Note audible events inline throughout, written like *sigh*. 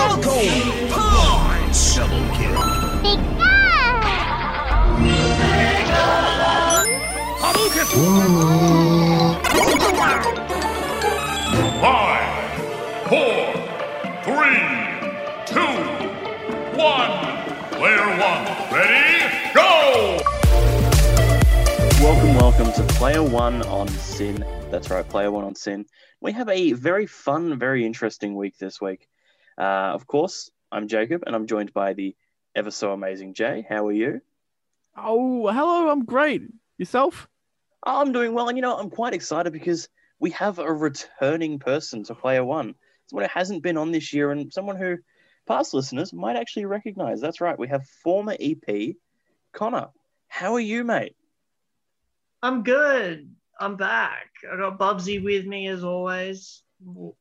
Punch! Double kill. Five, four, three, two, one. Player one, ready, go! Welcome, welcome to Player One on SYN. That's right, Player One on SYN. We have a very fun, very interesting week this week. Uh, of course, I'm Jacob, and I'm joined by the ever so amazing Jay. How are you? Oh, hello. I'm great. Yourself? I'm doing well, and you know, I'm quite excited because we have a returning person to Player One. Someone who hasn't been on this year, and someone who past listeners might actually recognize. That's right, we have former EP Connor. How are you, mate? I'm good. I'm back. I got Bubsy with me as always. You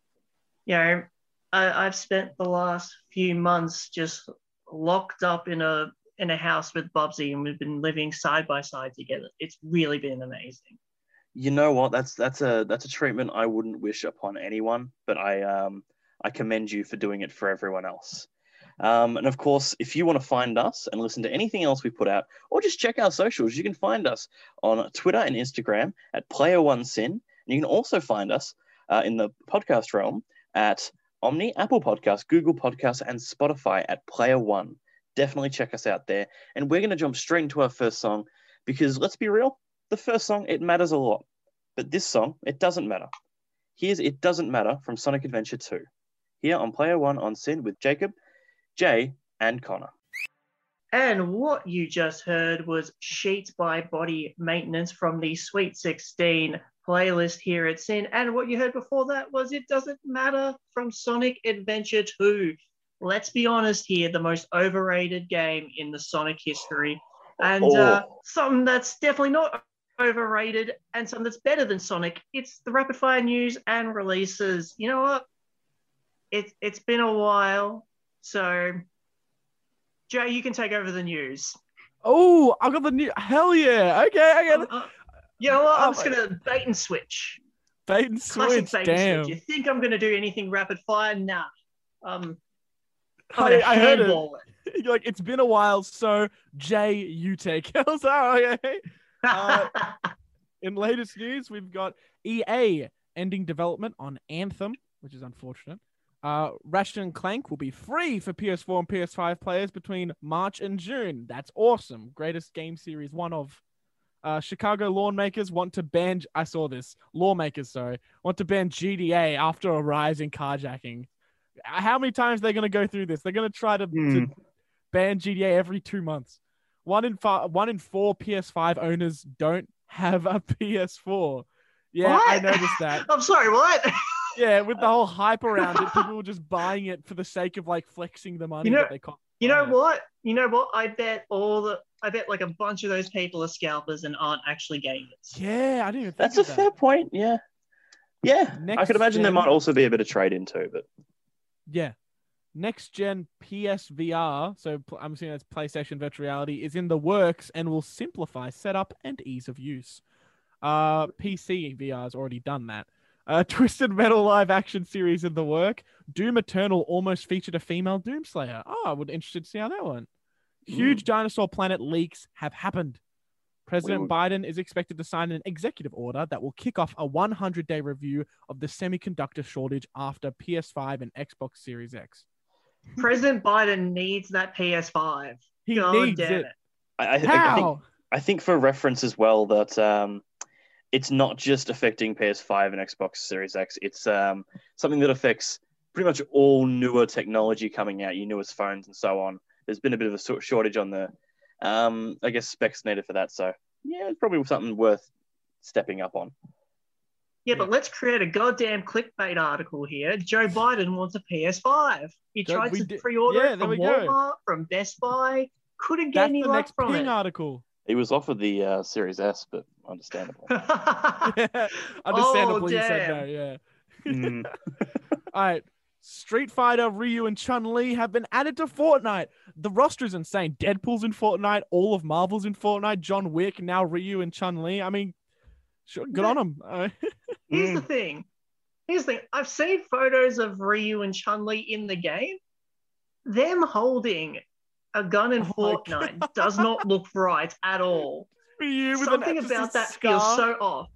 know, I, I've spent the last few months just locked up in a in a house with Bubsy, and we've been living side by side together. It's really been amazing. You know what? That's that's a that's a treatment I wouldn't wish upon anyone, but I um I commend you for doing it for everyone else. Um, and of course, if you want to find us and listen to anything else we put out, or just check our socials, you can find us on Twitter and Instagram at Player One SYN. And you can also find us uh, in the podcast realm at Omny, Apple Podcasts, Google Podcasts, and Spotify at Player One. Definitely check us out there. And we're going to jump straight into our first song because let's be real, the first song, it matters a lot. But this song, it doesn't matter. Here's It Doesn't Matter from Sonic Adventure 2. Here on Player One on SYN with Jacob, Jay, and Connor. And what you just heard was Sheet by Body Maintenance from the Sweet 16 playlist here at SYN. And what you heard before that was It Doesn't Matter from Sonic Adventure 2. Let's be honest here, the most overrated game in the Sonic history. And uh, Oh. something that's definitely not overrated and something that's better than Sonic. It's the rapid fire news and releases. You know what? It, it's been a while. So, Jay, you can take over the news. Oh, I got the new. Hell yeah. Okay, I Uh, got it. You know what? I'm Oh just gonna bait and switch. Bait and Classic switch. bait Damn. and switch. You think I'm gonna do anything rapid fire? Nah. Um, I'm I, heard it. it. *laughs* You're like, it's been a while, so Jay, you take. I was like, okay. Uh, *laughs* In latest news, we've got EA ending development on Anthem, which is unfortunate. Uh, Ratchet and Clank will be free for PS4 and PS5 players between March and June. That's awesome. Greatest game series, one of. Uh, Chicago lawmakers want to ban. I saw this. Lawmakers, sorry, want to ban GTA after a rise in carjacking. How many times they're they going to go through this? They're going to try to, to ban GTA every two months. One in five, one in four PS5 owners don't have a PS4. Yeah, I noticed that. *laughs* I'm sorry. What? Yeah, with the whole hype around it, people were just buying it for the sake of like flexing the money You know- that they you know what? You know what? I bet all the. I bet like a bunch of those people are scalpers and aren't actually gamers. Yeah, I didn't even think That's a that. fair point. Yeah. Yeah. I Next could imagine there might also be a bit of trade in too, but Yeah. Next gen PSVR, so I'm assuming that's PlayStation Virtual Reality, is in the works and will simplify setup and ease of use. Uh, PC VR has already done that. Uh, *laughs* Twisted Metal live action series in the work. Doom Eternal almost featured a female Doomslayer. Oh, I would interested to see how that went. Huge dinosaur planet leaks have happened. President would- Biden is expected to sign an executive order that will kick off a 100 day review of the semiconductor shortage after PS5 and Xbox Series X. President Biden needs that PS5. He God needs damn it. I, I, I think How? I think for reference as well that um, it's not just affecting PS5 and Xbox Series X. It's um, something that affects pretty much all newer technology coming out, your newest phones and so on. There's been a bit of a shortage on the, um, I guess, specs needed for that. So yeah, it's probably something worth stepping up on. Yeah, but let's create a goddamn clickbait article here. Joe Biden wants a PS5. He Joe- tried to did- pre-order yeah, it from we go. Walmart, from Best Buy. Couldn't get That's any the luck next from ping it. article. He was offered the uh, Series S, but understandable. *laughs* *laughs* Yeah. Understandably, you said no. Yeah. Mm. *laughs* All right. Street Fighter, Ryu, and Chun Li have been added to Fortnite. The roster is insane. Deadpool's in Fortnite. All of Marvel's in Fortnite. John Wick, now Ryu and Chun Li. I mean, sure, good on them. Uh, *laughs* Here's Mm. the thing. Here's the thing. I've seen photos of Ryu and Chun Li in the game. them holding a gun in Oh Fortnite does not *laughs* look right at all. For you with Something an, about a that feels so off.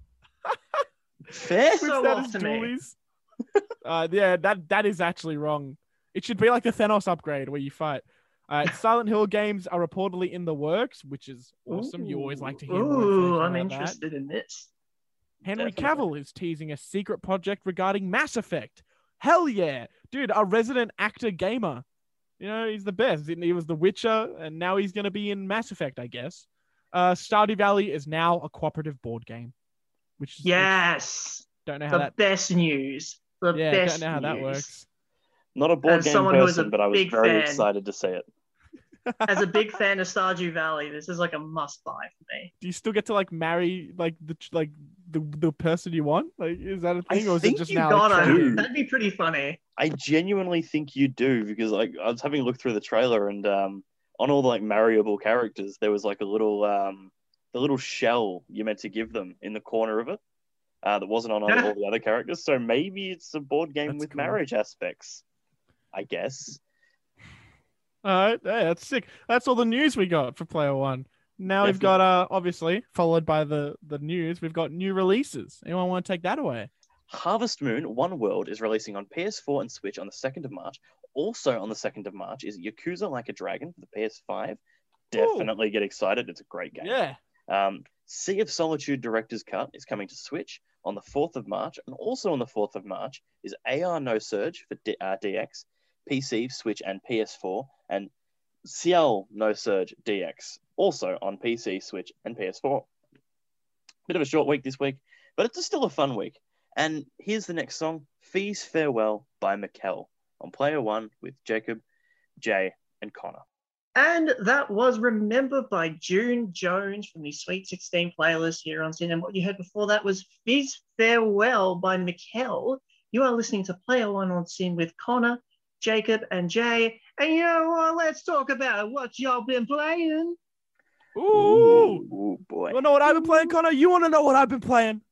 *laughs* Fair. So off to me. dualies. *laughs* uh, yeah, that that is actually wrong. It should be like the Thanos upgrade where you fight. Uh, Silent Hill games are reportedly in the works, which is awesome. You always like to hear Ooh, I'm about that. interested in this. Henry Definitely. Cavill is teasing a secret project regarding Mass Effect. Hell yeah, dude! A resident actor gamer. You know he's the best. He was The Witcher, and now he's gonna be in Mass Effect, I guess. Uh, Stardew Valley is now a cooperative board game, which is which- Yes, don't know how the that. best news. The Yeah, best don't know how that works. Not a board As game someone who is a person, but I was big very fan. excited to see it. *laughs* As a big fan of Stardew Valley, this is like a must buy for me. Do you still get to like marry like the like the the person you want? Like, is that a thing, or is think it just You now? like, gotta, trending? true. that'd be pretty funny. I genuinely think you do because like I was having a look through the trailer and um, on all the like marryable characters there was like a little um, the little shell you meant to give them in the corner of it uh, that wasn't on all, all the other characters. So maybe it's a board game That's with cool. marriage aspects. I guess. All right, yeah, that's sick. That's all the news we got for Player One. Now we've got uh obviously followed by the the news. We've got new releases. Anyone want to take that away? Harvest Moon One World is releasing on PS4 and Switch on the 2nd of March. Also on the 2nd of March is Yakuza Like a Dragon for the PS5. Definitely get excited. It's a great game. Yeah, Um, sea of Solitude Director's Cut is coming to Switch on the 4th of March. And also on the 4th of March is AR No Surge for D- uh, DX, PC, Switch, and PS4. And Ciel No Surge DX, also on PC, Switch, and PS4. Bit of a short week this week, but it's still a fun week. And here's the next song Fee's Farewell by Mikkel on Player One with Jacob, Jay, and Connor. And that was Remember by June Jones from the Sweet 16 playlist here on SYN. And what you heard before that was Fizz Farewell by Mikkel. You are listening to Player One on SYN with Connor, Jacob, and Jay. And you know what? Let's talk about what y'all been playing. Ooh. Ooh, boy. You wanna know what I've been playing, Connor? You want to know what I've been playing?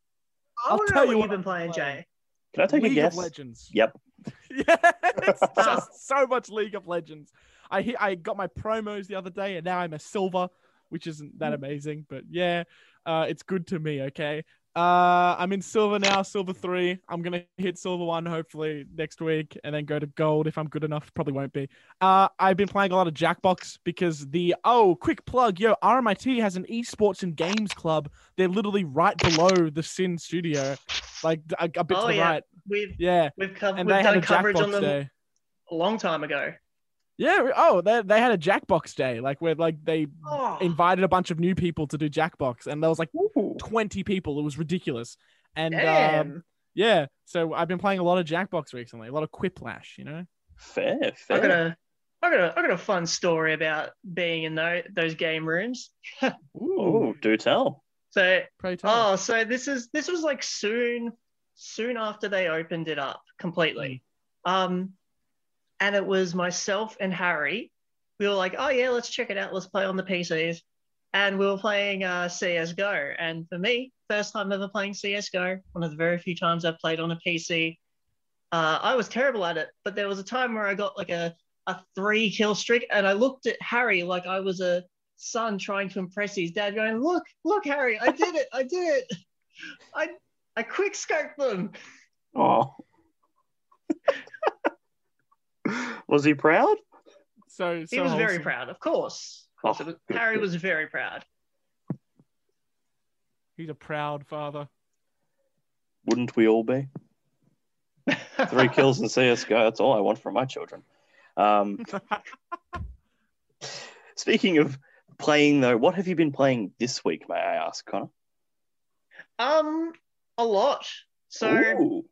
I I'll tell know you what what you've been I've playing, been playing. Jay. Can I take League a guess? of Legends. Yep. Yeah, it's just so much League of Legends. I hit, I got my promos the other day, and now I'm a silver, which isn't that amazing, but yeah, uh, it's good to me. Okay, uh, I'm in silver now, silver three. I'm gonna hit silver one hopefully next week, and then go to gold if I'm good enough. Probably won't be. Uh, I've been playing a lot of Jackbox because the oh, quick plug, yo, RMIT has an esports and games club. They're literally right below the SYN Studio, like a, a bit Oh, to the yeah. right. We've Yeah, we've, co- and we've they had a coverage on them day. a long time ago. Yeah. Oh, they they had a Jackbox day, like where like they Oh, invited a bunch of new people to do Jackbox, and there was like Ooh. twenty people. It was ridiculous. And um, yeah, so I've been playing a lot of Jackbox recently, a lot of Quiplash. You know. Fair, I fair. got a, I got a, I got a fun story about being in those, those game rooms. *laughs* Oh, do tell. So, Pray tell. oh, so this is this was like soon, soon after they opened it up completely. Um, and it was myself and Harry. We were like, oh yeah, let's check it out. Let's play on the PCs. And we were playing uh, CS:GO. And for me, first time ever playing CS:GO. One of the very few times I've played on a PC. Uh, I was terrible at it, but there was a time where I got like a a three kill streak, and I looked at Harry like I was a son trying to impress his dad, going, "Look, look, Harry, I did it, I did it, *laughs* I I quick scoped them." Oh. Was he proud? so He so was very wholesome. proud, of course. Of course Oh, it Harry was very proud. He's a proud father. Wouldn't we all be? *laughs* Three kills in CSGO, that's all I want from my children. Um, *laughs* speaking of playing, though, what have you been playing this week, may I ask, Connor? Um, a lot. So Ooh.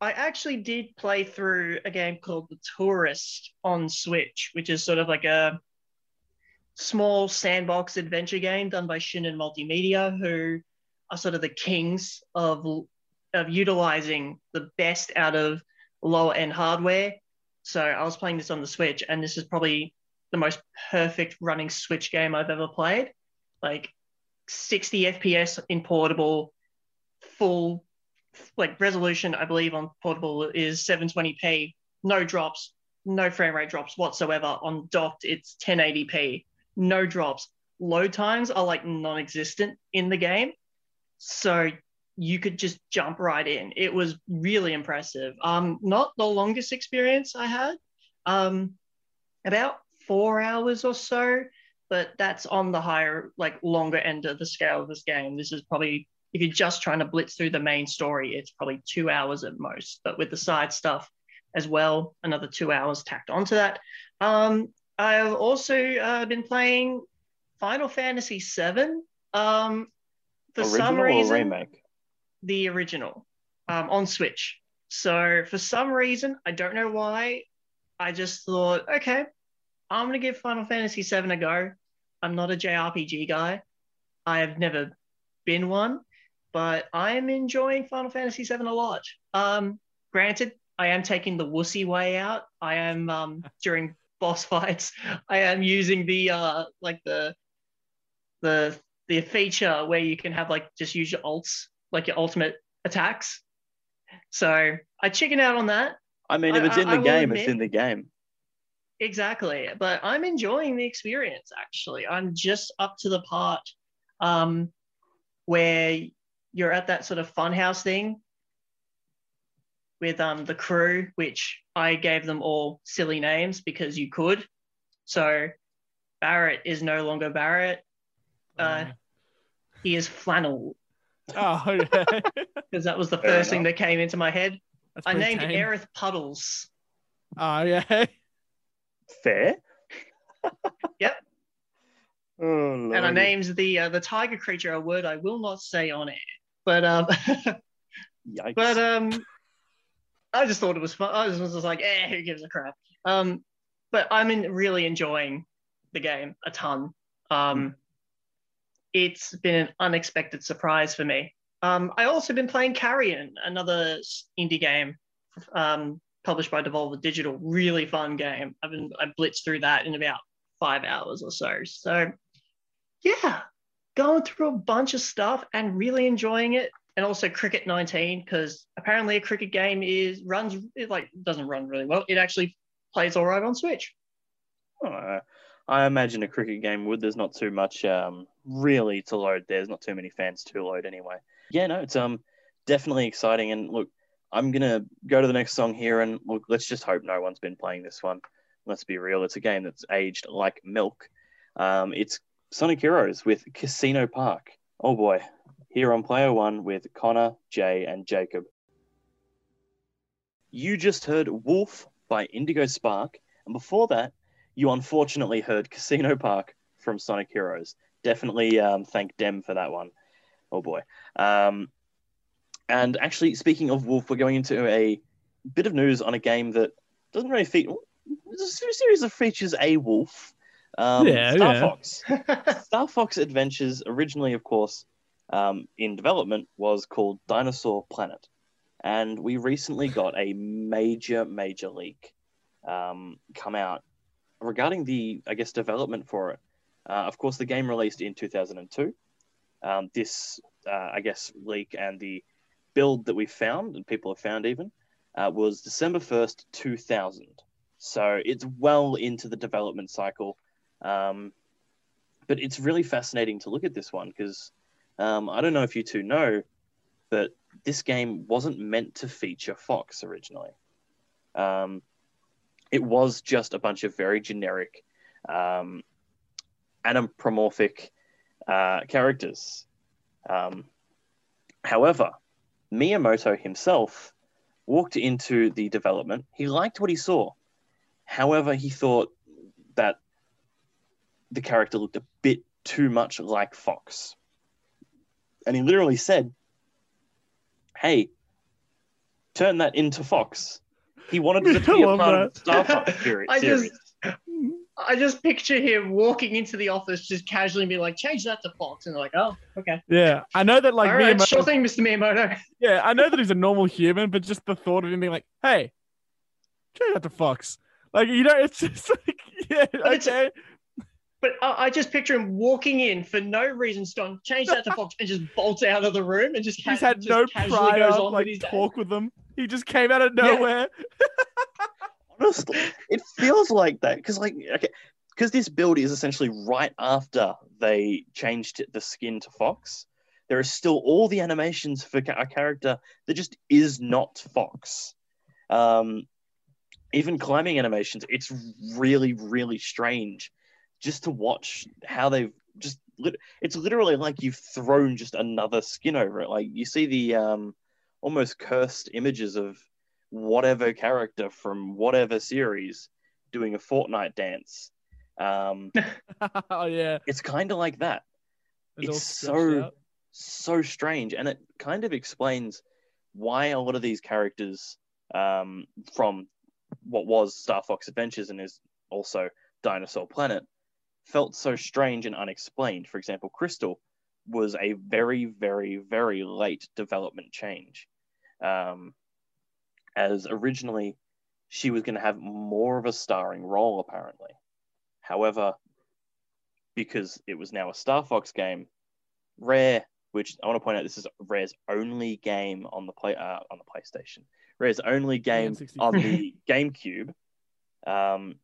I actually did play through a game called The Touryst on Switch, which is sort of like a small sandbox adventure game done by Shin'en Multimedia, who are sort of the kings of of utilizing the best out of lower end hardware. So I was playing this on the Switch, and this is probably the most perfect running Switch game I've ever played. Like 60 FPS in portable, full like resolution, I believe on portable is 720p, no drops, no frame rate drops whatsoever. On docked, it's 1080p, no drops. Load times are like non-existent in the game, so you could just jump right in. It was really impressive. Um, not the longest experience I had, um, about four hours or so, but that's on the higher, like longer end of the scale of this game. This is probably if you're just trying to blitz through the main story, it's probably two hours at most. But with the side stuff as well, another two hours tacked onto that. Um, I've also uh, been playing Final Fantasy VII. Um, for Original some reason, remake? the original um, on Switch. So for some reason, I don't know why, I just thought, okay, I'm gonna give Final Fantasy VII a go. I'm not a JRPG guy. I have never been one, but I am enjoying Final Fantasy VII a lot. Um, granted, I am taking the wussy way out. I am um, *laughs* during boss fights. I am using the uh, like the the the feature where you can have like just use your ults, like your ultimate attacks. So I chicken out on that. I mean, if I- it's in I- the I will game, it's admit- in the game. Exactly. But I'm enjoying the experience actually. I'm just up to the part um, where you're at that sort of funhouse thing with um, the crew, which I gave them all silly names because you could. So Barret is no longer Barret. Uh, he is Flannel oh, okay. because *laughs* that was the Fair first thing that came into my head. That's I named tame. Aerith Puddles. Oh, yeah. Fair. *laughs* Yep. Oh, and I named the uh, the tiger creature a word I will not say on air. But um, *laughs* but um, I just thought it was fun. I was just like, eh, who gives a crap? Um, but I'm in, really enjoying the game a ton. Um, it's been an unexpected surprise for me. Um, I also been playing Carrion, another indie game, um, published by Devolver Digital. Really fun game. I've been I blitzed through that in about five hours or so. So, yeah, going through a bunch of stuff and really enjoying it. And also Cricket 19 because apparently a cricket game is runs it like doesn't run really well. It actually plays all right on Switch. I imagine a cricket game would. There's not too much um, really to load. There's not too many fans to load anyway. Yeah, no, it's um definitely exciting. And look, I'm gonna go to the next song here, and look, let's just hope no one's been playing this one. Let's be real. It's a game that's aged like milk. Um, it's Sonic Heroes with Casino Park. Oh boy, here on Player One with Connor, Jay, and Jacob. You just heard Wolf by Indigo Spark, and before that, you unfortunately heard Casino Park from Sonic Heroes. Definitely um, thank Dem for that one. Oh boy. Um, and actually, speaking of Wolf, we're going into a bit of news on a game that doesn't really feature. It's a series of features a wolf. Um, Yeah, Star yeah. Fox. *laughs* Star Fox Adventures, originally, of course, um, in development, was called Dinosaur Planet. And we recently got a major, major leak um, come out regarding the, I guess, development for it. Uh, of course, the game released in 2002. Um, this, uh, I guess, leak and the build that we found, and people have found even, uh, was December 1st, 2000. So it's well into the development cycle. Um, but it's really fascinating to look at this one because um, I don't know if you two know, but this game wasn't meant to feature Fox originally. Um, it was just a bunch of very generic um, anthropomorphic uh, characters. Um, however, Miyamoto himself walked into the development. He liked what he saw. However, he thought that the character looked a bit too much like Fox. And he literally said, Hey, turn that into Fox. He wanted to *laughs* be I a love part of the Star Fox *laughs* series. I just- I just picture him walking into the office, just casually be like, "Change that to Fox," and they're like, "Oh, okay, Yeah, I know that like all right, Miyamoto, sure thing, Mr. Miyamoto." *laughs* yeah, I know that he's a normal human, but just the thought of him being like, "Hey, change that to Fox," like you know, it's just like, yeah, it's- okay, But I, I just picture him walking in for no reason, just going, "Change that to Fox," and just bolts out of the room and just, he's ca- had just no prior goes on like with his day. talk with them. He just came out of Yeah. nowhere. *laughs* honestly, it feels like that because, like, okay, because this build is essentially right after they changed the skin to Fox. There are still all the animations for a character that just is not Fox. Um, even climbing animations, it's really, really strange just to watch how they've just it's literally like you've thrown just another skin over it. Like you see the um, almost cursed images of whatever character from whatever series doing a Fortnite dance. Um, *laughs* oh yeah. it's kind of like that. It's It's so- out. So strange, and it kind of explains why a lot of these characters um, from what was Star Fox Adventures and is also Dinosaur Planet felt so strange and unexplained. For example, Krystal was a very, very, very late development change. Um, as originally, she was going to have more of a starring role, apparently. However, because it was now a Star Fox game, Rare, which I want to point out, this is Rare's only game on the play uh, on the PlayStation. Rare's only game on the *laughs* GameCube. Um,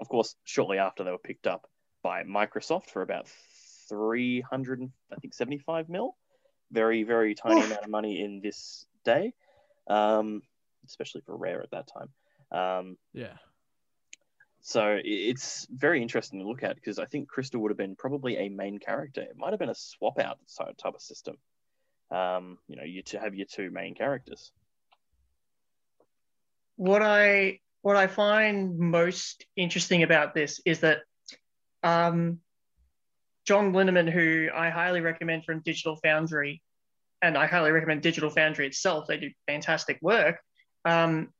of course, shortly after they were picked up by Microsoft for about 300, and I think 75 mil. Very, very tiny amount of money in this day, um, especially for Rare at that time. Um, Yeah. so it's very interesting to look at because I think Krystal would have been probably a main character. It might have been a swap out type of system. Um, you know, you to have your two main characters. what I what I find most interesting about this is that um, John Linneman, who I highly recommend from Digital Foundry, and I highly recommend Digital Foundry itself, they do fantastic work. Um,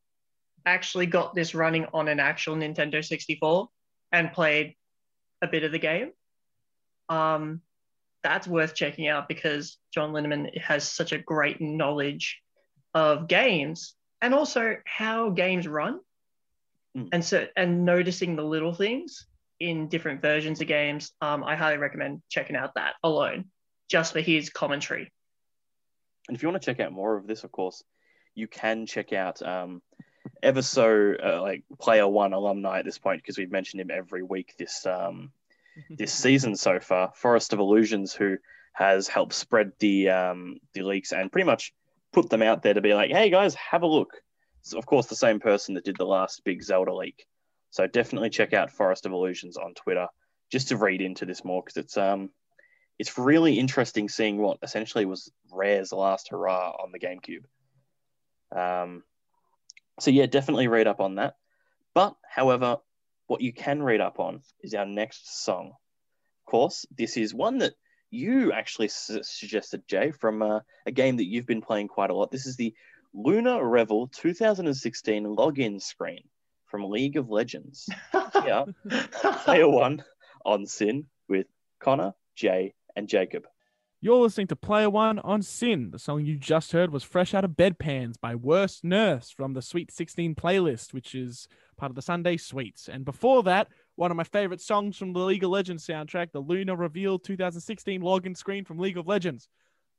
actually got this running on an actual Nintendo 64 and played a bit of the game. Um, that's worth checking out because John Linneman has such a great knowledge of games and also how games run Mm. and so and noticing the little things in different versions of games um, i highly recommend checking out that alone just for his commentary And if you want to check out more of this, of course, you can check out um, ever so uh, like Player One alumni at this point because we've mentioned him every week this um, this *laughs* season so far. Forest of Illusions, who has helped spread the um, the leaks and pretty much put them out there to be like, hey guys, have a look. So of course, the same person that did the last big Zelda leak. So definitely check out Forest of Illusions on Twitter just to read into this more because it's um it's really interesting seeing what essentially was Rare's last hurrah on the GameCube. Um, so yeah, definitely read up on that. But however, what you can read up on is our next song. Of course, this is one that you actually su- suggested, Jay, from uh, a game that you've been playing quite a lot. This is the Lunar Revel 2016 login screen from League of Legends. *laughs* Yeah, player one on SYN with Connor, Jay, and Jacob. You're listening to Player One on SYN. The song you just heard was Fresh Out of Bedpans by Worst Nurse from the Sweet 16 playlist, which is part of the Sunday Sweets. And before that, one of my favorite songs from the League of Legends soundtrack, the Lunar Revel 2016 login screen from League of Legends,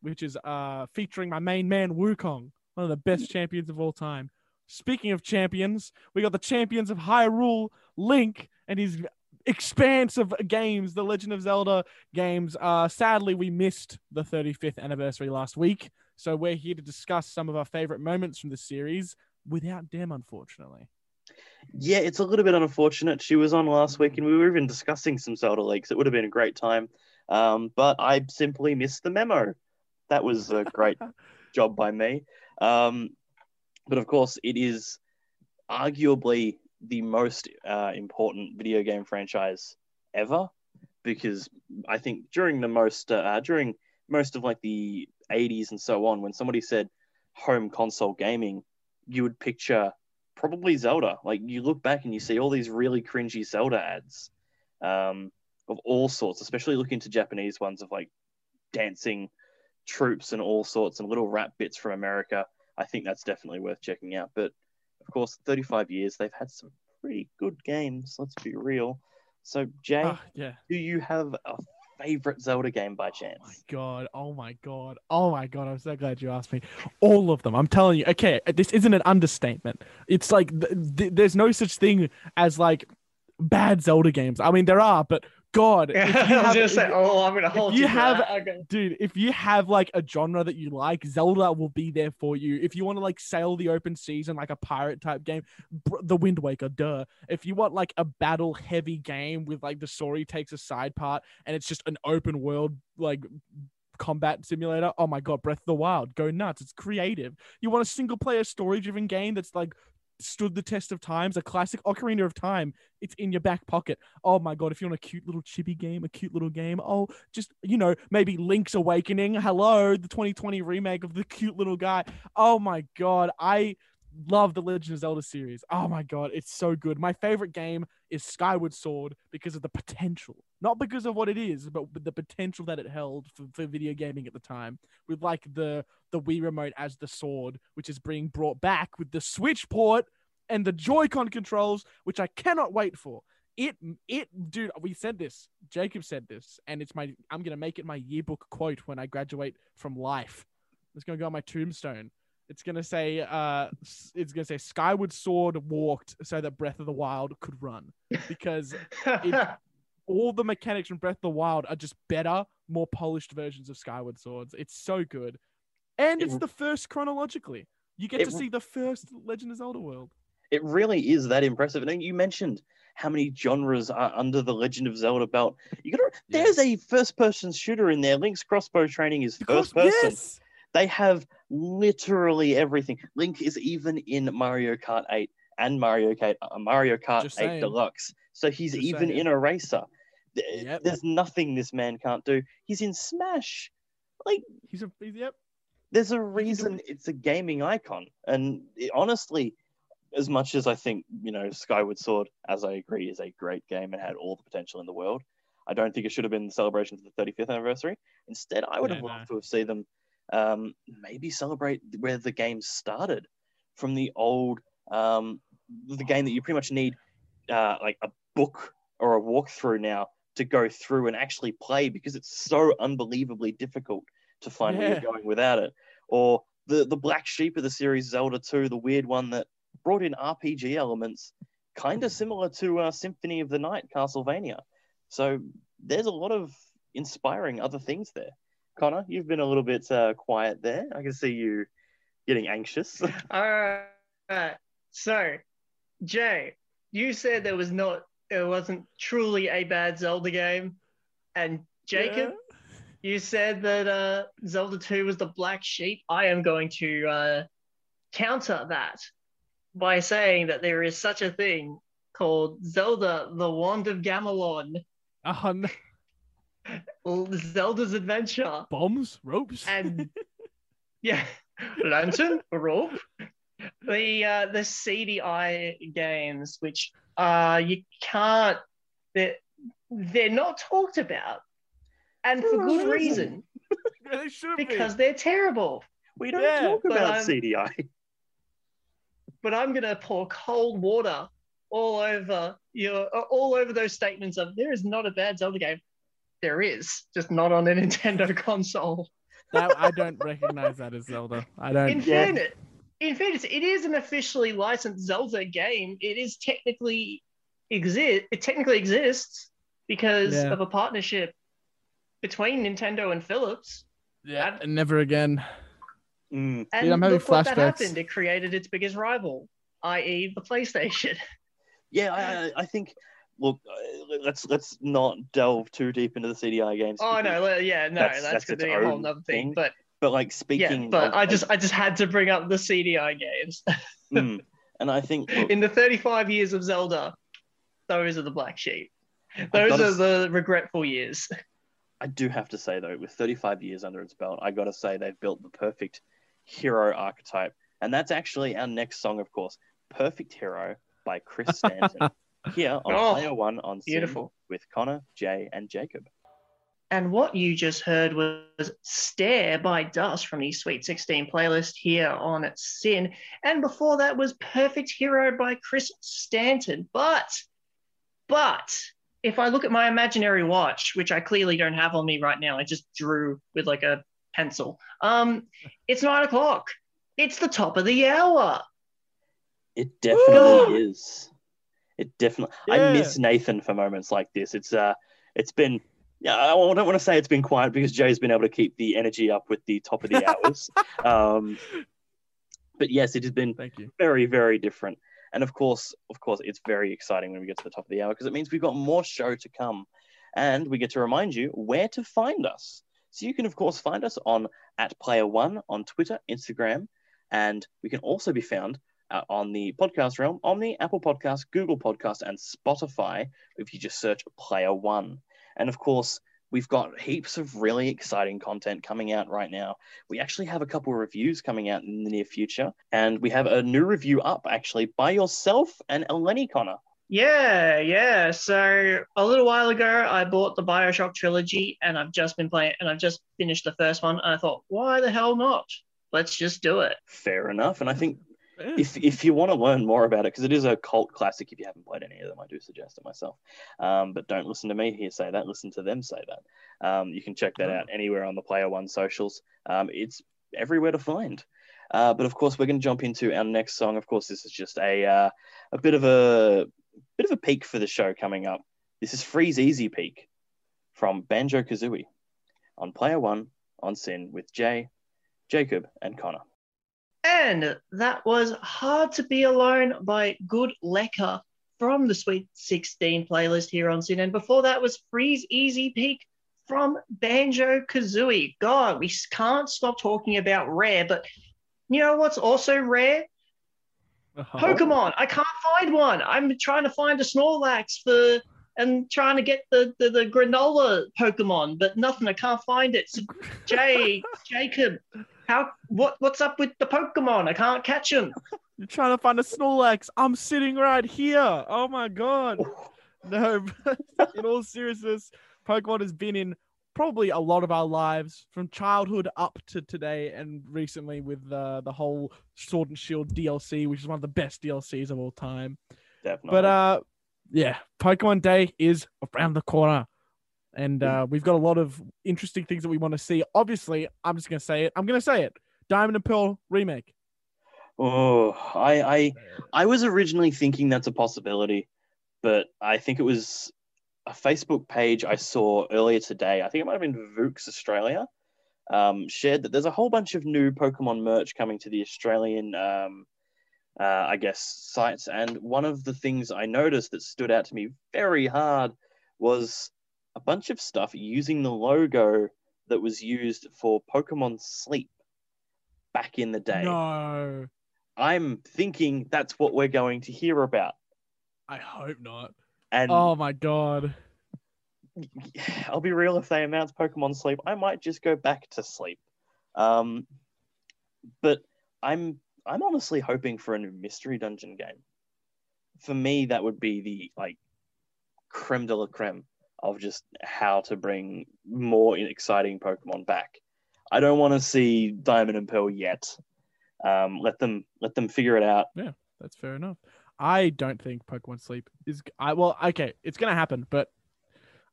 which is uh, featuring my main man Wukong, one of the best champions of all time. Speaking of champions, we got the champions of Hyrule, Link, and his expanse of games, the Legend of Zelda games. Uh, sadly, we missed the 35th anniversary last week, so we're here to discuss some of our favorite moments from the series without Dem, unfortunately. Yeah, it's a little bit unfortunate. She was on last week, and we were even discussing some Zelda leaks. It would have been a great time, um, but I simply missed the memo. That was a great *laughs* job by me. Um, but of course, it is arguably the most uh, important video game franchise ever, because I think during the most uh, during most of like the 80s and so on, when somebody said home console gaming, you would picture probably Zelda. Like you look back and you see all these really cringy Zelda ads um, of all sorts, especially looking to Japanese ones of like dancing troops and all sorts and little rap bits from America. I think that's definitely worth checking out. But of course, 35 years, they've had some pretty good games. Let's be real. So, Jay, Ah, yeah. do you have a favorite Zelda game by chance? Oh my god! Oh my god! Oh my god! I'm so glad you asked me. All of them. I'm telling you. Okay, this isn't an understatement. It's like th- th- there's no such thing as like bad Zelda games. I mean, there are, but God, *laughs* if you I was have- if say, oh, I'm gonna hold you you. have- Okay. dude, if you have like a genre that you like, Zelda will be there for you. If you want to like sail the open season like a pirate type game, br- The Wind Waker, duh. If you want like a battle heavy game with like the story takes a side part and it's just an open world like combat simulator, oh my god, Breath of the Wild, go nuts. It's creative. You want a single player story driven game that's like stood the test of times, a classic Ocarina of Time, it's in your back pocket. Oh my god, if you want a cute little chibi game, a cute little game, oh, just you know, maybe Link's Awakening. Hello, the 2020 remake of the cute little guy. Oh my god, I love the Legend of Zelda series. Oh my god, it's so good. My favorite game is Skyward Sword because of the potential, not because of what it is, but the potential that it held for, for video gaming at the time. With like the the Wii remote as the sword, which is being brought back with the Switch port and the Joy-Con controls, which I cannot wait for. It it dude, we said this. Jacob said this, and it's my I'm gonna make it my yearbook quote when I graduate from life. It's gonna go on my tombstone. It's gonna say uh it's gonna say Skyward Sword walked so that Breath of the Wild could run. Because *laughs* all the mechanics from Breath of the Wild are just better, more polished versions of Skyward Swords. It's so good. And It- it's the first chronologically. You get it- to see the first Legend of Zelda world. It really is that impressive. And you mentioned how many genres are under the Legend of Zelda belt. You got Yeah. there's a first person shooter in there. Link's crossbow training is first person. Yes. They have literally everything. Link is even in Mario Kart 8 and Mario Kart uh, Mario Kart Just 8 saying. Deluxe. So he's Just even saying. in a racer. Yep. There's nothing this man can't do. He's in Smash. Like He's a he's, yep. there's a reason it's a gaming icon. And it- honestly, as much as I think, you know, Skyward Sword, as I agree, is a great game and had all the potential in the world, I don't think it should have been the celebration for the 35th anniversary. Instead, I would have no. loved to have seen them um, maybe celebrate where the game started from the old, um, the game that you pretty much need uh, like a book or a walkthrough now to go through and actually play because it's so unbelievably difficult to find where you're going without it. Or the the black sheep of the series Zelda 2, the weird one that brought in RPG elements, kind of similar to uh, Symphony of the Night, Castlevania. So there's a lot of inspiring other things there. Connor, you've been a little bit uh, quiet there. I can see you getting anxious. *laughs* All right. So, Jay, you said there was not, it wasn't truly a bad Zelda game, and Jacob, you said that uh, Zelda 2 was the black sheep. I am going to uh, counter that by saying that there is such a thing called Zelda: The Wand of Gamelon, Yeah. Uh, n- Zelda's Adventure, bombs, ropes. and *laughs* yeah, lantern, rope. The uh, the CDI games, which uh you can't, they're they're not talked about, and for good reason. *laughs* they should be. because they're terrible. we don't Yeah, talk about I'm- CDI. But I'm gonna pour cold water all over your all over those statements of there is not a bad Zelda game. There is, just not on a *laughs* Nintendo console. That- I don't recognize that as Zelda. I don't. in Yeah. fairness, in fairness, it is an officially licensed Zelda game. It is technically exist. It technically exists because Yeah. of a partnership between Nintendo and Philips. yeah, And never again. Mm. And Dude, I'm having look what that happened. It created its biggest rival, i.e., the PlayStation. Yeah, I, *laughs* I- I think. Look, uh, let's let's not delve too deep into the CDI games. Oh no, yeah, no, That's- that's, that's gonna be a whole other thing. thing. But But like speaking, yeah, but of- I just I just had to bring up the CDI games. *laughs* Mm. and I think look, In the 35 years of Zelda, those are the black sheep. Those are the regretful years. I do have to say though, with 35 years under its belt, I got to say they've built the perfect hero archetype, and that's actually our next song, of course, "Perfect Hero" by Chris *laughs* Stanton. Here on Oh, Player One on SYN beautiful. with Connor, Jay, and Jacob. And what you just heard was Stare by Dust from the Sweet 16 playlist here on SYN. And before that was Perfect Hero by Chris Stanton. But, but, if I look at my imaginary watch, which I clearly don't have on me right now, I just drew with like a pencil. Um, it's nine o'clock. It's the top of the hour. It definitely *gasps* is. It definitely. I miss Nathan for moments like this. It's uh, it's been. Yeah, I don't want to say it's been quiet because Jay's been able to keep the energy up with the top of the hours. *laughs* um, but yes, it has been Thank you. very, very different. And of course, of course, it's very exciting when we get to the top of the hour because it means we've got more show to come, and we get to remind you where to find us. So you can, of course, find us on at Player One on Twitter, Instagram, and we can also be found uh, on the podcast realm on the Apple Podcast, Google Podcast, and Spotify if you just search Player One. And of course, we've got heaps of really exciting content coming out right now. We actually have a couple of reviews coming out in the near future, and we have a new review up actually by yourself and Eleni Connor. Yeah, yeah. So a little while ago, I bought the Bioshock trilogy, and I've just been playing, and I've just finished the first one. And I thought, why the hell not? Let's just do it. Fair enough. And I think Yeah. if if you want to learn more about it, because it is a cult classic, if you haven't played any of them, I do suggest it myself. Um, but don't listen to me here say that. Listen to them say that. Um, you can check that Oh. out anywhere on the Player One socials. Um, it's everywhere to find. Uh, but of course, we're going to jump into our next song. Of course, this is just a uh, a bit of a bit of a peak for the show coming up. This is Freezeezy Peak from Banjo Kazooie on Player One on SYN with Jay, Jacob, and Connor. And that was Hard to Be Alone by Good Lecker from the Sweet 16 playlist here on SYN. And before that was Freezeezy Peak from Banjo Kazooie. God, we can't stop talking about rare, but you know what's also rare? Uh-huh. Pokemon. I can't find one. I'm trying to find a Snorlax for and trying to get the, the, the granola Pokemon, but nothing. I can't find it. So Jay, *laughs* Jacob, how what what's up with the Pokemon? I can't catch them. You're trying to find a Snorlax. I'm sitting right here. Oh my god. No, but in all seriousness, Pokemon has been in probably a lot of our lives from childhood up to today and recently with uh, the whole Sword and Shield DLC, which is one of the best DLCs of all time. Definitely. But uh yeah, Pokemon Day is around the corner. And uh, we've got a lot of interesting things that we want to see. Obviously, I'm just gonna say it. I'm gonna say it. Diamond and Pearl remake. Oh, I, I, I was originally thinking that's a possibility, but I think it was a Facebook page I saw earlier today. I think it might have been Vooks Australia. Um, shared that there's a whole bunch of new Pokemon merch coming to the Australian, um, uh, I guess, sites. And one of the things I noticed that stood out to me very hard was a bunch of stuff using the logo that was used for Pokemon Sleep back in the day. No, I'm thinking that's what we're going to hear about. I hope not. And Oh my god. *sighs* I'll be real, if they announce Pokemon Sleep, I might just go back to sleep. Um, but I'm I'm honestly hoping for a new mystery dungeon game. For me, that would be the like creme de la creme of just how to bring more exciting Pokemon back. I don't want to see Diamond and Pearl yet. Um, let them let them figure it out. Yeah, that's fair enough. I don't think Pokemon Sleep is. I well, okay, it's gonna happen, but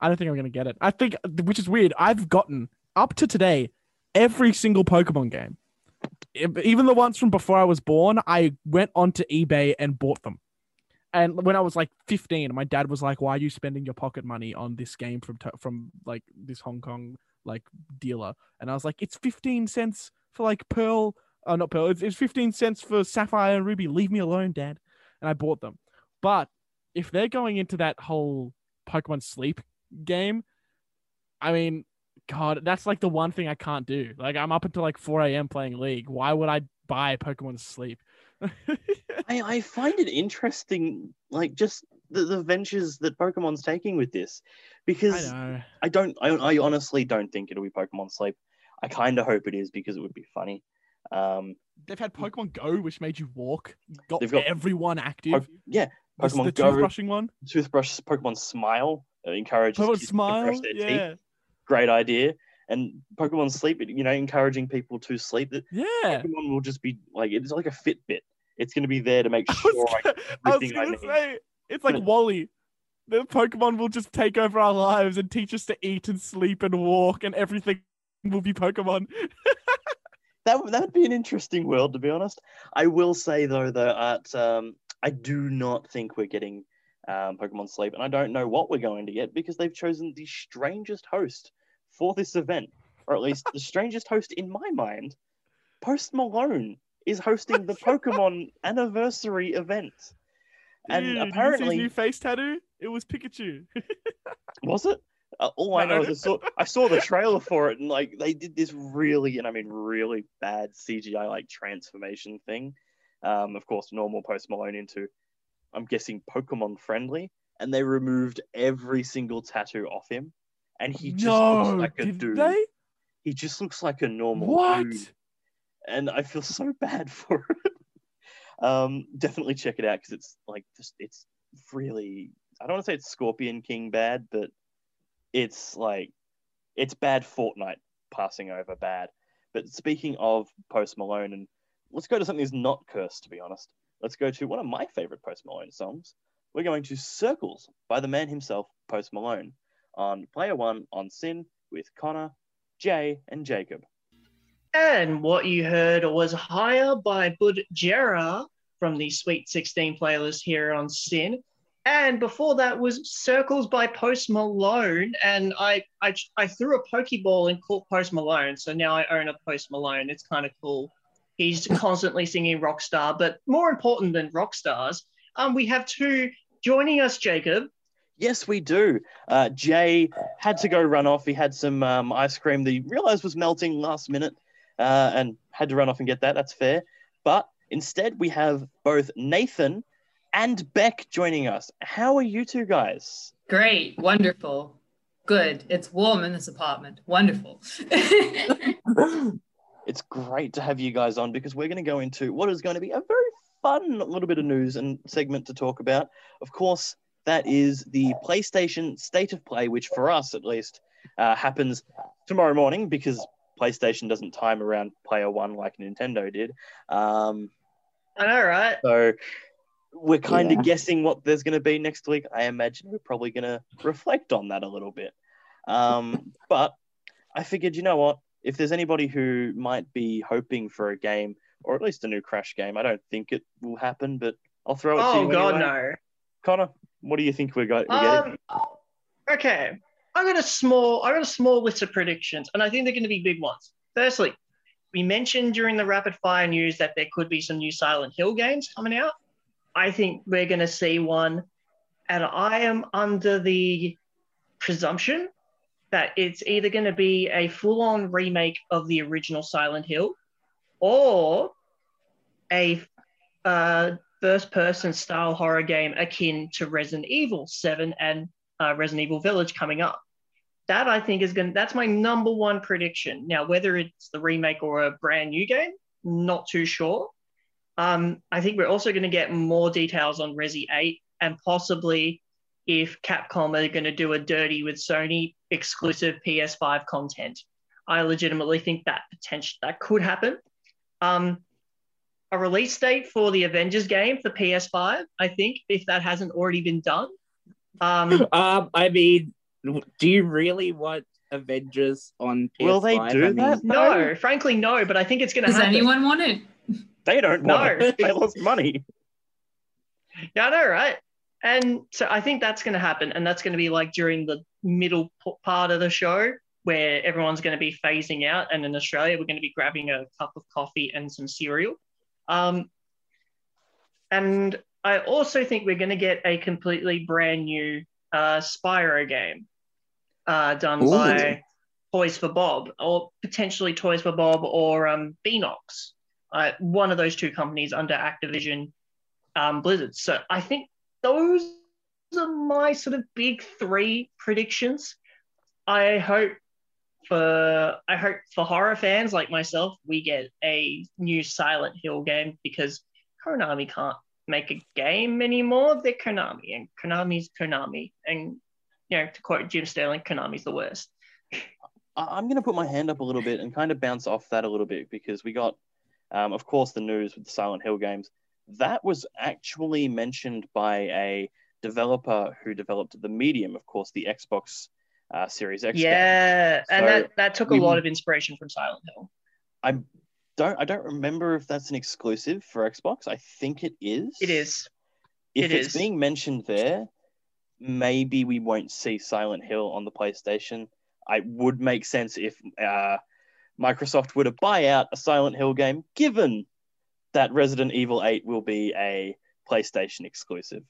I don't think I'm gonna get it. I think, which is weird. I've gotten up to today every single Pokemon game, even the ones from before I was born. I went onto eBay and bought them. And when I was like 15, my dad was like, "Why are you spending your pocket money on this game from from like this Hong Kong like dealer?" And I was like, "It's 15 cents for like Pearl, oh not Pearl. It's, it's 15 cents for Sapphire and Ruby. Leave me alone, Dad." And I bought them. But if they're going into that whole Pokemon Sleep game, I mean, God, that's like the one thing I can't do. Like I'm up until like 4 a.m. playing League. Why would I buy Pokemon Sleep? I, I find it interesting, like just the, the ventures that Pokemon's taking with this, because know. I don't, I, I honestly don't think it'll be Pokemon Sleep. I kind of hope it is because it would be funny. Um, They've had Pokemon Go, which made you walk. Got, They've got everyone active. Po- yeah, Pokemon the Go, toothbrushing one. toothbrush, Pokemon Smile uh, encourages Pokemon Smile. brush their teeth. Yeah. Great idea. And Pokemon Sleep, you know, encouraging people to sleep. That Yeah. Pokemon will just be like it's like a Fitbit. It's going to be there to make *laughs* sure I was gonna say it's like *laughs* Wally. the Pokemon will just take over our lives and teach us to eat and sleep and walk, and everything will be Pokemon. *laughs* That would- that would be an interesting world, to be honest. I will say though that um, I do not think we're getting um, Pokemon Sleep, and I don't know what we're going to get because they've chosen the strangest host for this event, or at least the strangest host in my mind. Post Malone is hosting the *laughs* Pokemon anniversary event, and Dude, did you see his apparently, new face tattoo. It was Pikachu. *laughs* was it? Uh, all I know is I saw, I saw the trailer for it, and like they did this really, and I mean really bad CGI like transformation thing. Um, of course, normal Post Malone into, I'm guessing Pokemon friendly, and they removed every single tattoo off him, and he just no, looks like a dude. they? He just looks like a normal What? dude, and I feel so bad *laughs* for it. um, definitely check it out because it's like just it's really I don't want to say it's Scorpion King bad, but it's like it's bad Fortnite passing over bad. But speaking of Post Malone, and let's go to something that's not cursed, to be honest. Let's go to one of my favorite Post Malone songs. We're going to Circles by the man himself, Post Malone, on Player One on SYN with Connor, Jay, and Jacob. And what you heard was Higher by Bud Jera from the Sweet 16 playlist here on SYN. And before that was Circles by Post Malone. And I, I, I threw a Pokeball and caught Post Malone. So now I own a Post Malone. It's kind of cool. He's constantly singing Rockstar. But more important than Rockstars, um, we have two joining us, Jacob. Yes, we do. Uh, Jay had to go run off. He had some um, ice cream that he realized was melting last minute uh, and had to run off and get that. That's fair. But instead, we have both Nathan and Beck joining us. How are you two guys? Great, wonderful, good. It's warm in this apartment. Wonderful. *laughs* *laughs* It's great to have you guys on because we're going to go into what is going to be a very fun little bit of news and segment to talk about. Of course, that is the PlayStation State of Play, which for us at least uh, happens tomorrow morning because PlayStation doesn't time around Player One like Nintendo did. Um, I know, right? so we're kind of Yeah. guessing what there's going to be next week. I imagine we're probably going to reflect on that a little bit. Um, *laughs* but I figured, you know what? If there's anybody who might be hoping for a game, or at least a new Crash game, I don't think it will happen, but I'll throw it to you. Oh, you. God, anyway. no. Connor, what do you think we're, got, getting? Um, okay, I got a small, I got a small list of predictions, and I think they're going to be big ones. Firstly, we mentioned during the rapid fire news that there could be some new Silent Hill games coming out. I think we're going to see one, and I am under the presumption that it's either going to be a full-on remake of the original Silent Hill, or a uh, first-person style horror game akin to Resident Evil 7 and uh, Resident Evil Village coming up. That I think is going. to That's my number one prediction. Now, whether it's the remake or a brand new game, not too sure. Um, I think we're also going to get more details on Resi 8 and possibly if Capcom are going to do a dirty with Sony exclusive PS5 content. I legitimately think that potential that could happen. Um, a release date for the Avengers game for PS5, I think, if that hasn't already been done. Um, *laughs* Um, I mean, do you really want Avengers on PS5? Will they do I mean, that? no, frankly, no, but I think it's going to Does anyone want it? They don't No. want it. They lost money. Yeah, I know, right? And so I think that's going to happen. And that's going to be like during the middle part of the show where everyone's going to be phasing out. And in Australia, we're going to be grabbing a cup of coffee and some cereal. Um, and I also think we're going to get a completely brand new uh, Spyro game uh, done Ooh. by Toys for Bob, or potentially Toys for Bob or um, Beenox, uh, one of those two companies under Activision um, Blizzard. So I think those are my sort of big three predictions. I hope for I hope for horror fans like myself, we get a new Silent Hill game because Konami can't make a game anymore. They're Konami, and Konami's Konami. And you know, to quote Jim Sterling, Konami's the worst. I'm going to put my hand up a little bit and kind of bounce off that a little bit because we got, um, of course, the news with the Silent Hill games. That was actually mentioned by a developer who developed the medium, of course, the Xbox uh, Series X. game. Yeah, and that that took a we- lot of inspiration from Silent Hill. I don't I don't remember if that's an exclusive for Xbox. I think it is. It is. If It it's is. being mentioned there, maybe we won't see Silent Hill on the PlayStation. It would make sense if uh, Microsoft were to buy out a Silent Hill game, given that Resident Evil 8 will be a PlayStation exclusive.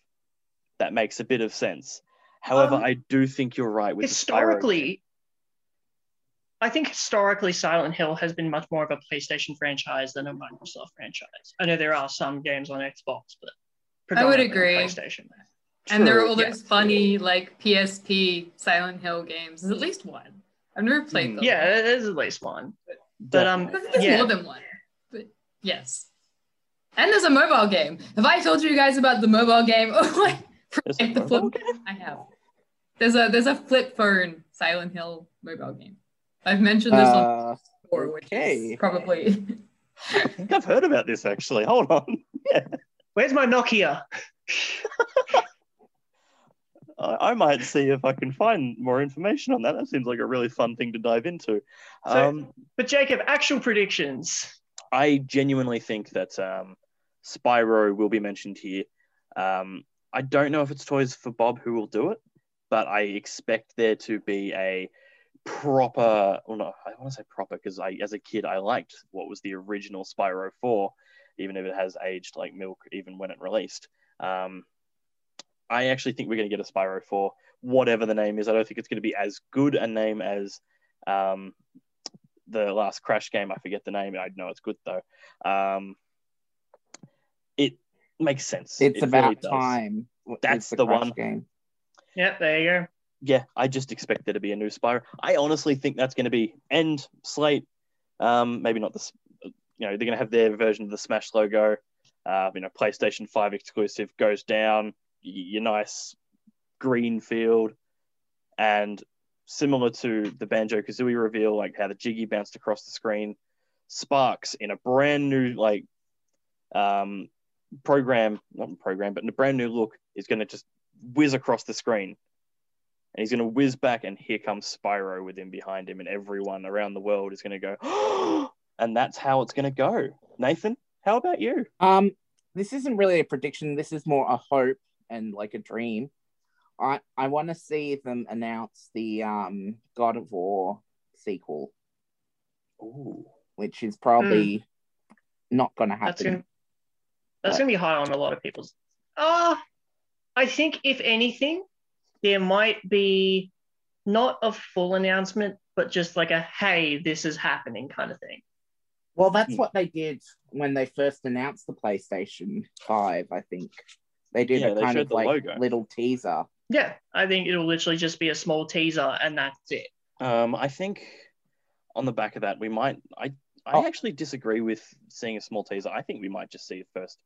That makes a bit of sense. However, Um, I do think you're right with the historically, I think historically Silent Hill has been much more of a PlayStation franchise than a Microsoft franchise. I know there are some games on Xbox, but I would agree. PlayStation. And there are True, all yeah. those funny like PSP Silent Hill games. There's at least one. I've never played Hmm. them. Yeah, there's at least one. But um, There's yeah, more than one. But yes. And there's a mobile game. Have I told you guys about the mobile game? *laughs* Oh my There's *laughs* the mobile flip I have. There's a there's a flip phone Silent Hill mobile game. I've mentioned this on Uh, before, which okay. is probably *laughs* I think I've heard about this actually. Hold on. Yeah. *laughs* where's my Nokia? *laughs* I, I might see if I can find more information on that. That seems like a really fun thing to dive into. So- um, But Jacob, actual predictions. I genuinely think that um, Spyro will be mentioned here. Um, I don't know if it's Toys for Bob who will do it, but I expect there to be a proper. Well, no, I want to say proper because I, as a kid, I liked what was the original Spyro 4, even if it has aged like milk, even when it released. Um, I actually think we're going to get a Spyro 4, whatever the name is. I don't think it's going to be as good a name as um, the last Crash game. I forget the name. I know it's good though. Um, it makes sense. it's It about really time. That's with the Crash one. Game. Yep, there you go. Yeah, I just expect there to be a new Spyro. I honestly think that's going to be end slate. Um, maybe not this. You know, they're going to have their version of the Smash logo. Uh, you know, PlayStation Five exclusive goes down. Your nice green field, and similar to the Banjo Kazooie reveal, like how the Jiggy bounced across the screen, Sparx in a brand new like um, program, not program, but in a brand new look, is going to just whiz across the screen. And he's going to whiz back, and here comes Spyro with him behind him, and everyone around the world is going to go, *gasps* and that's how it's going to go. Nathan, how about you? Um, this isn't really a prediction. This is more a hope and like a dream. I I want to see them announce the um God of War sequel, Ooh. which is probably not going to That's happen. gonna that's Right. gonna be high on a lot of people's. Uh I think if anything, there might be not a full announcement, but just like a hey, this is happening kind of thing. Well, that's what they did when they first announced the PlayStation Five. I think they did Yeah, a kind of like logo. little teaser. Yeah, I think it'll literally just be a small teaser and that's it. Um, I think on the back of that, we might. I I Oh. actually disagree with seeing a small teaser. I think we might just see a first,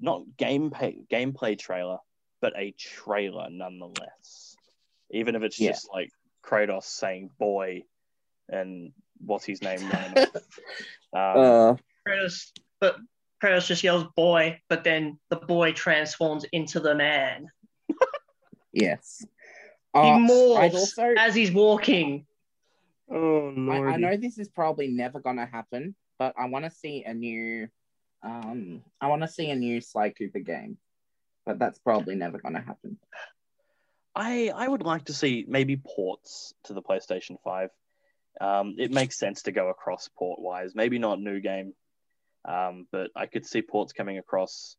not gameplay gameplay trailer, but a trailer nonetheless. Even if it's Yeah. just like Kratos saying "boy" and what's his name running. *laughs* Um, Uh, Kratos, but Kratos just yells boy, but then the boy transforms into the man. yes. He Uh, morphs also as he's walking. oh I, I know this is probably never gonna happen, but I want to see a new, um, I want to see a new Sly Cooper game, but that's probably never gonna happen. I I would like to see maybe ports to the PlayStation Five. Um, it makes sense to go across port wise. Maybe not new game, um, but I could see ports coming across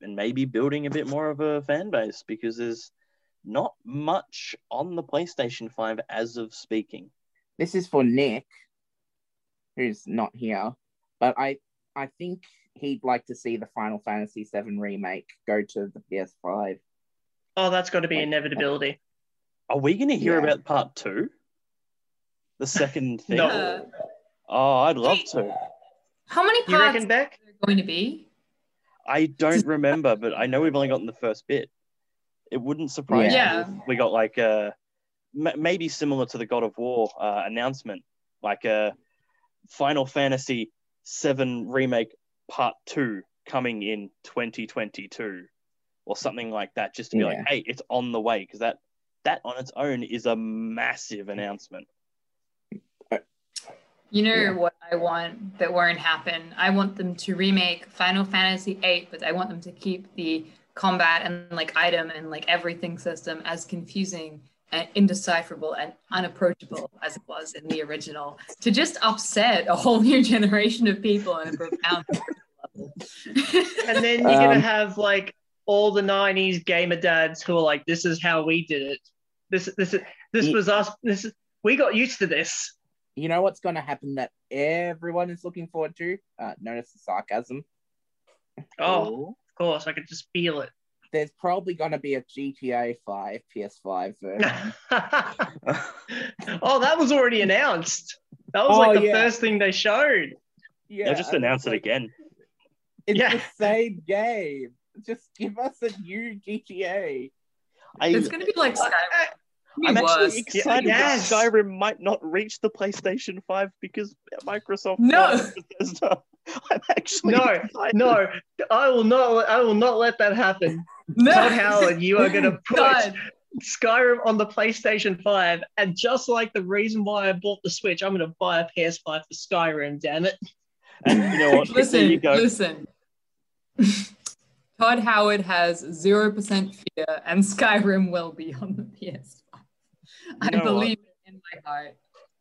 and maybe building a bit more of a fan base because there's not much on the PlayStation Five as of speaking. This is for Nick, who's not here, but I I think he'd like to see the Final Fantasy VII remake go to the PS5. Oh, that's got to be inevitability. Are we going to hear Yeah. about part two? The second *laughs* thing? No. Oh, I'd love to. how many You parts reckon, Beck? are there going to be? I don't *laughs* remember, but I know we've only gotten the first bit. It wouldn't surprise Yeah. me if we got like a m- maybe similar to the God of War uh, announcement, like a Final Fantasy VII remake part two coming in 2022, or something like that, just to be like, hey, it's on the way, because that that on its own is a massive announcement. You know Yeah. what I want that won't happen? I want them to remake Final Fantasy VIII, but I want them to keep the combat and like item and like everything system as confusing and indecipherable and unapproachable as it was in the original to just upset a whole *laughs* new generation of people on a profound *laughs* level. And then you're gonna Um, have like all the '90s gamer dads who are like, "This is how we did it. This, this, this Ye- was us. This, is, we got used to this." You know what's going to happen that everyone is looking forward to? Uh, notice the sarcasm. Oh, of course, I could just feel it. There's probably going to be a GTA 5 PS5 version. *laughs* oh, that was already announced. That was Oh, like the yeah. first thing they showed. yeah, They'll just and announce it like, again. It's Yeah. the same game. Just give us a new GTA. I, it's gonna be like Skyrim. I'm Be actually excited Yes. that Skyrim might not reach the PlayStation 5 because Microsoft. No. *laughs* I'm actually No, excited. No, I will not. I will not let that happen. *laughs* No. Todd Howard, you are gonna *laughs* put God. Skyrim on the PlayStation 5, and just like the reason why I bought the Switch, I'm gonna buy a PS5 for Skyrim. Damn it! And you know what? Listen, you go. listen. Todd Howard has 0% fear, and Skyrim will be on the PS5. I know what? believe it in my heart.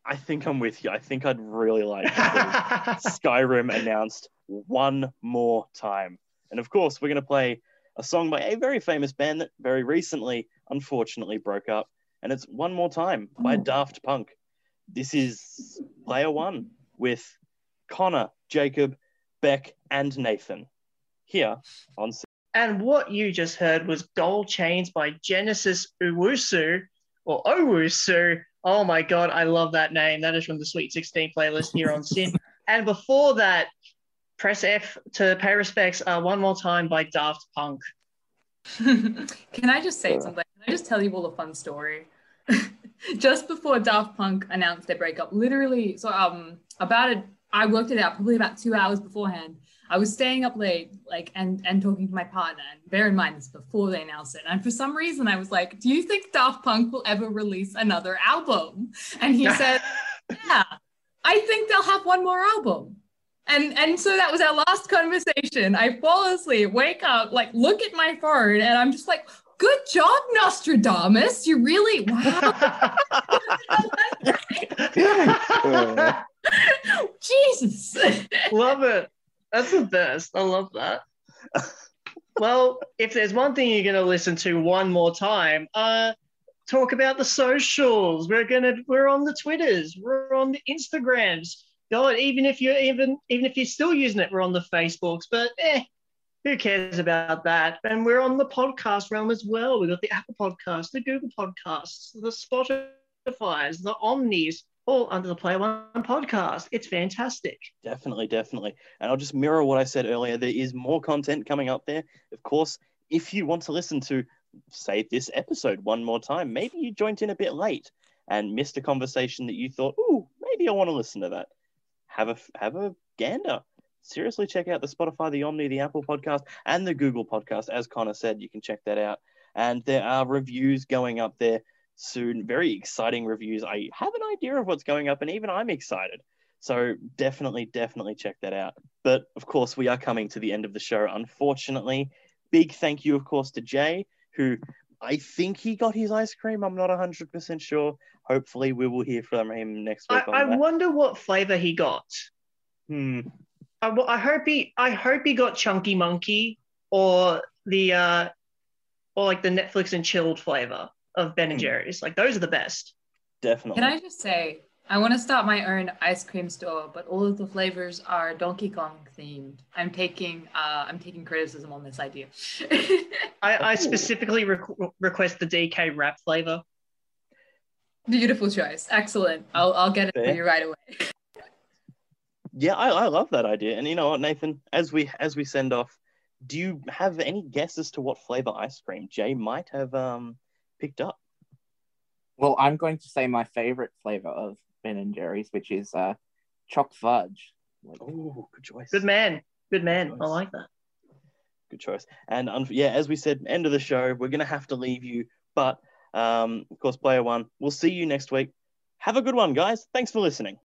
I think I'm with you. I think I'd really like *laughs* Skyrim announced one more time. And of course, we're going to play a song by a very famous band that very recently, unfortunately, broke up. And it's One More Time by Oh. Daft Punk. This is player one with Connor, Jacob, Beck, and Nathan here on. And what you just heard was Gold Chains by Genesis Owusu or Owusu. Oh my god, I love that name. That is from the Sweet 16 playlist here on SYN. *laughs* and before that, press F to pay respects uh, one more time by Daft Punk. *laughs* Can I just say something? Can I just tell you all a fun story? *laughs* just before Daft Punk announced their breakup, literally, so um, about it, I worked it out probably about two hours beforehand. I was staying up late, like, and and talking to my partner. And bear in mind, this before they announced it. And for some reason, I was like, "Do you think Daft Punk will ever release another album?" And he *laughs* said, "Yeah, I think they'll have one more album." And and so that was our last conversation. I fall asleep, wake up, like look at my phone, and I'm just like, "Good job, Nostradamus! You really wow, *laughs* *laughs* Jesus!" love it. That's the best. I love that. well, if there's one thing you're gonna listen to one more time, uh, talk about the socials. We're gonna we're on the Twitters, we're on the Instagrams. God, even if you're even even if you're still using it, we're on the Facebooks. But eh, who cares about that? And we're on the podcast realm as well. We've got the Apple Podcast, the Google Podcasts, the Spotify's, the Omnys, all under the Play One podcast. It's fantastic. Definitely, definitely. And I'll just mirror what I said earlier. There is more content coming up there. Of course, if you want to listen to, say, this episode one more time, maybe you joined in a bit late and missed a conversation that you thought, ooh, maybe I want to listen to that. Have a have a gander. Seriously, check out the Spotify, the Omny, the Apple podcast, and the Google podcast. As Connor said, you can check that out. And there are reviews going up there soon. Very exciting reviews. I have an idea of what's going up, and even I'm excited. So definitely, definitely check that out. But of course, we are coming to the end of the show. Unfortunately, big thank you, of course, to Jay, who I think he got his ice cream. I'm not 100% sure. Hopefully, we will hear from him next week on I wonder what flavor he got. Hmm. I, I hope he I hope he got Chunky Monkey or the uh or like the Netflix and chilled flavor of Ben and Hmm. Jerry's. Like those are the best. Definitely. Can I just say, I want to start my own ice cream store, but all of the flavors are Donkey Kong themed. I'm taking, uh, I'm taking criticism on this idea. *laughs* I, I specifically requ- request the DK wrap flavor. Beautiful choice, excellent. I'll, I'll get it for you right away. Yeah, I, I love that idea. And you know what, Nathan? As we as we send off, do you have any guess as to what flavor ice cream Jay might have um picked up? Well, I'm going to say my favorite flavor of Ben and Jerry's, which is uh, choc fudge. Like, Oh, good choice. Good man. Good man. I like that. good choice. And um, yeah, as we said, end of the show, we're gonna have to leave you. But um, of course, player one, we'll see you next week. Have a good one, guys. Thanks for listening.